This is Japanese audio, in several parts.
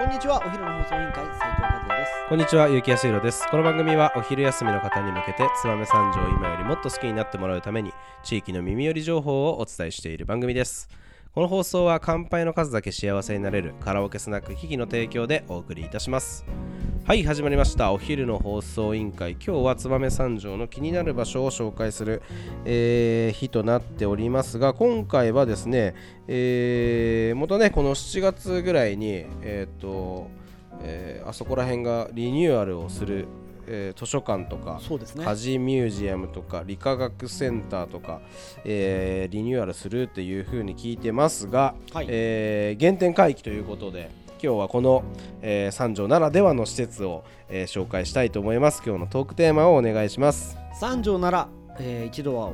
こんにちはお昼の放送委員会斉藤和也ですこんにちは、ゆうきやすいろです。この番組はお昼休みの方に向けて、燕三条を今よりもっと好きになってもらうために、地域の耳寄り情報をお伝えしている番組です。この放送は乾杯の数だけ幸せになれるカラオケスナックキキの提供でお送りいたします。はい、始まりました。お昼の放送委員会。今日は燕三条の気になる場所を紹介する、えー日となっておりますが、今回はですね、えー、元ね、この7月ぐらいに、えっ、と、えーあそこら辺がリニューアルをする、えー図書館とか、ね。家事ミュージアムとか理化学センターとか、えーリニューアルするっていう風に聞いてますが、はい。えー原点回帰ということで今日はこの、えー三条ならではの施設を、えー紹介したいと思います。今日のトークテーマをお願いします。三条なら、えー一度はお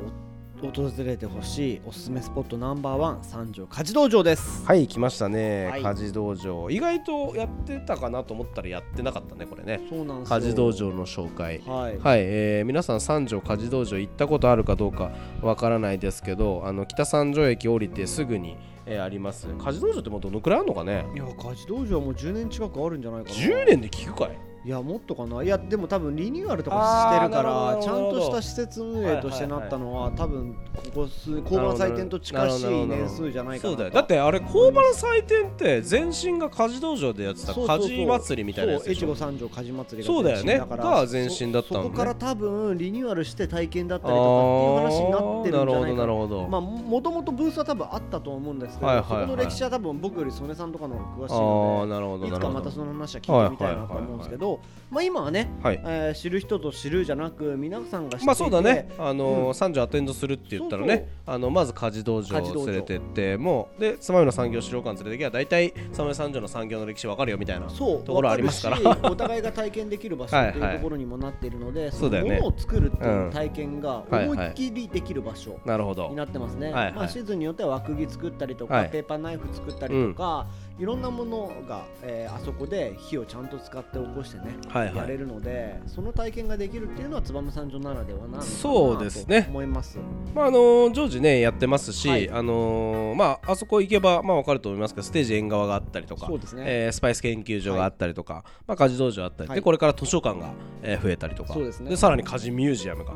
訪れてほしいおすすめスポットナンバーワン三条家事道場です。はい来ましたね、はい。家事道場意外とやってたかなと思ったらやってなかったねこれね。そうなんですよ。家事道場の紹介。はい、はい、えー皆さん三条家事道場行ったことあるかどうかわからないですけどあの北三条駅降りてすぐに、えーあります。家事道場ってもうどのくらいあるのかね？いや家事道場はもう10年近くあるんじゃないかな。10年で聞くかいいやもっとかな？いやでも多分リニューアルとかしてるからちゃんとした施設運営としてなったのは多分ここ数交番祭典と近しい年数じゃないかなだってあれ交番祭典って前身が家事道場でやってた家事祭りみたいなやつそう越でしょ後三条家事祭りがそうだよね。が前身だったのね。そそこから多分リニューアルして体験だったりとかっていう話になってるんじゃないかな。るほどなるほど、まあもともとブースは多分あったと思うんですけど、はいはいはいそこの歴史は多分僕より曽根さんとかの方が詳しいのでいつかまたその話は聞いてみたいなと思うんですけどまあ今はね、はい。えー知る人と知るじゃなく皆さんが知っていてまあそうだね、あのーうん。三条アテンドするって言ったらそうそう。ねあのまず家事道場を連れてってもうで妻の産業資料館連れてきゃ大体妻三条の産業の歴史わかるよみたいなそうところありますから。お互いが体験できる場所っ てはい。はいいうところにもなっているので、そうだよね。のものを作るっていう体験がうん思いっきりできる場所なるほど。になってますね、はいはい。まあ、シーズンによっては枠木作ったりとか、はい。ペーパーナイフ作ったりとか、いろんなものが、えーあそこで火をちゃんと使って起こしてね、はいはい。やれるのでその体験ができるっていうのは燕三条ならではなのかなそうですね。と思います。まああのー常時ねやってますし、はい。あのーまああそこ行けばまあわかると思いますけどステージ縁側があったりとかそうですね。えースパイス研究所があったりとか、まあ家事道場あったり、はい。でこれから図書館が、えー増えたりとか。そうですね。さらに家事ミュージアムが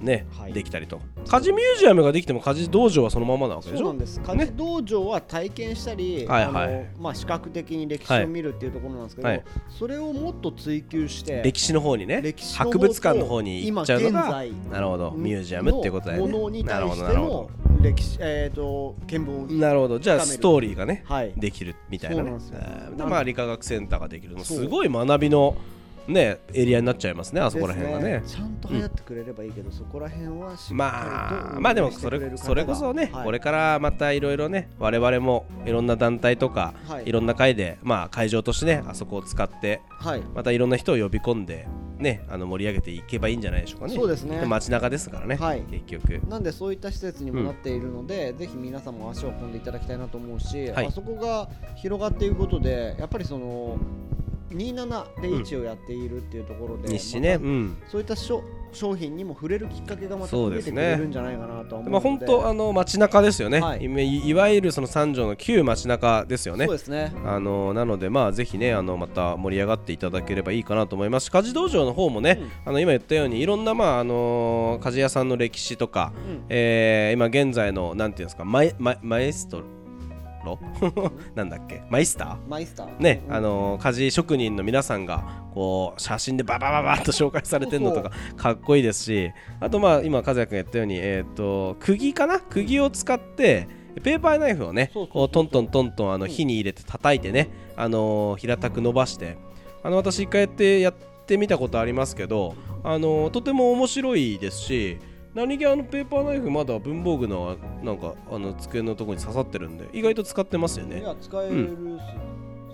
ね、はい。できたりと。家事ミュージアムができても家事道場はそのままなわけでしょ？そうなんです。家事道場は体験したり、はいはい。あのまあ、視覚的に歴史を見るっていうところなんですけど、はい。それをもっと追求して歴史の方にね。歴史の方と博物館の方に行っちゃうのがなるほど。ミュージアムっていうことだよね。のものになるほ対してどなるほの歴史えっ、と見聞なるほど。じゃあストーリーがねはい。できるみたいなね。なまあ理化学センターができる。すごい学びのねエリアになっちゃいますねあそこら辺がね。ですちゃんと流行ってくれればいいけど、そこら辺はまあまあでもそれそれこそね、はい。これからまたいろいろね我々もいろんな団体とか、はい。い、ろんな会でまあ会場としてねあそこを使ってはい。またいろんな人を呼び込んでねあの盛り上げていけばいいんじゃないでしょうかね。そうですね。街中ですからね、はい。結局。なんでそういった施設にもなっているので、ぜひ皆さんも足を運んでいただきたいなと思うし、はい。あそこが広がっていくことでやっぱりその27で位置をやっているっていうところで、日誌ね、うん。そういった商商品にも触れるきっかけがまた増えてくれるんじゃないかなとは思うので、まあ本当あの街中ですよね、はい。い、いわゆるその三条の旧街中ですよね。そうですね。あのなのでまあぜひねあのまた盛り上がっていただければいいかなと思います。し家事道場の方もね、あの今言ったようにいろんなまああの鍛冶屋さんの歴史とか、うん。えー今現在のなんていうんですかマイマイマエストロ？なんだっけマイスター？マイスター。ね、うん。あの鍛冶職人の皆さんがこう写真でババババッと 紹介されてるのとかかっこいいですしあとまあ今和也君が言ったようにえっ、と釘かな？釘を使ってペーパーナイフをねこうトントントントンあのうん。火に入れて叩いてね、あのー平たく伸ばしてあの私一回やってやってみたことありますけど、あのーとても面白いですし何気あのペーパーナイフまだ文房具のなんかあの机のところに刺さってるんで意外と使ってますよね。いや使える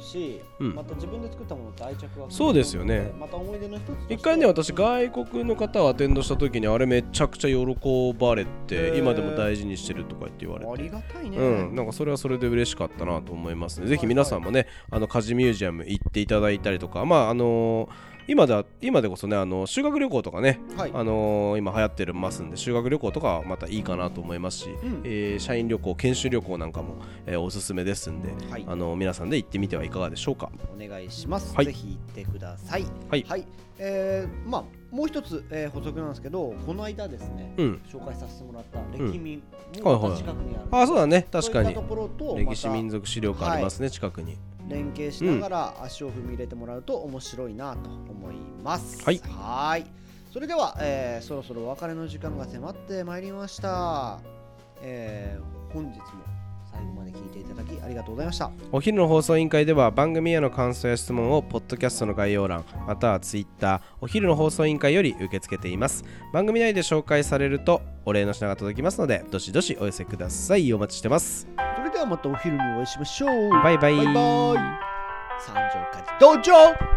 し、うん。また自分で作ったものって愛着がそうですよね。また思い出の一つ一回ね私外国の方をアテンドした時にあれめちゃくちゃ喜ばれへてー。今でも大事にしてるとか言って言われて。ありがたいね、うん、なんかそれはそれで嬉しかったなと思いますね。ぜひ皆さんもね、あの家事ミュージアム行っていただいたりとか、まああのー今では今でこそねあの修学旅行とかね、はい。あのー今流行ってるますんで修学旅行とかはまたいいかなと思いますし、ん。えー社員旅行研修旅行なんかも、えーおすすめですんで、はい。あの皆さんで行ってみてはいかがでしょうか。お願いします、はい。ぜひ行ってください。はい。えーまあもう一つ、えー補足なんですけどこの間ですね、うん。紹介させてもらった歴民はいはいもまた近くにある、ああそうだね。確かに。歴史民族資料館ありますね、近くに連携しながら足を踏み入れてもらうと面白いなと思います。はいはーいそれでは、えーそろそろお別れの時間が迫ってまいりました。えー本日も最後まで聞いていただきありがとうございました。お昼の放送委員会では番組への感想や質問をポッドキャストの概要欄またはツイッターお昼の放送委員会より受け付けています番組内で紹介されるとお礼の品が届きますのでどしどしお寄せくださいお待ちしてますではまたお昼にお会いしましょう。バイバイ。バイバイ。三条家事道場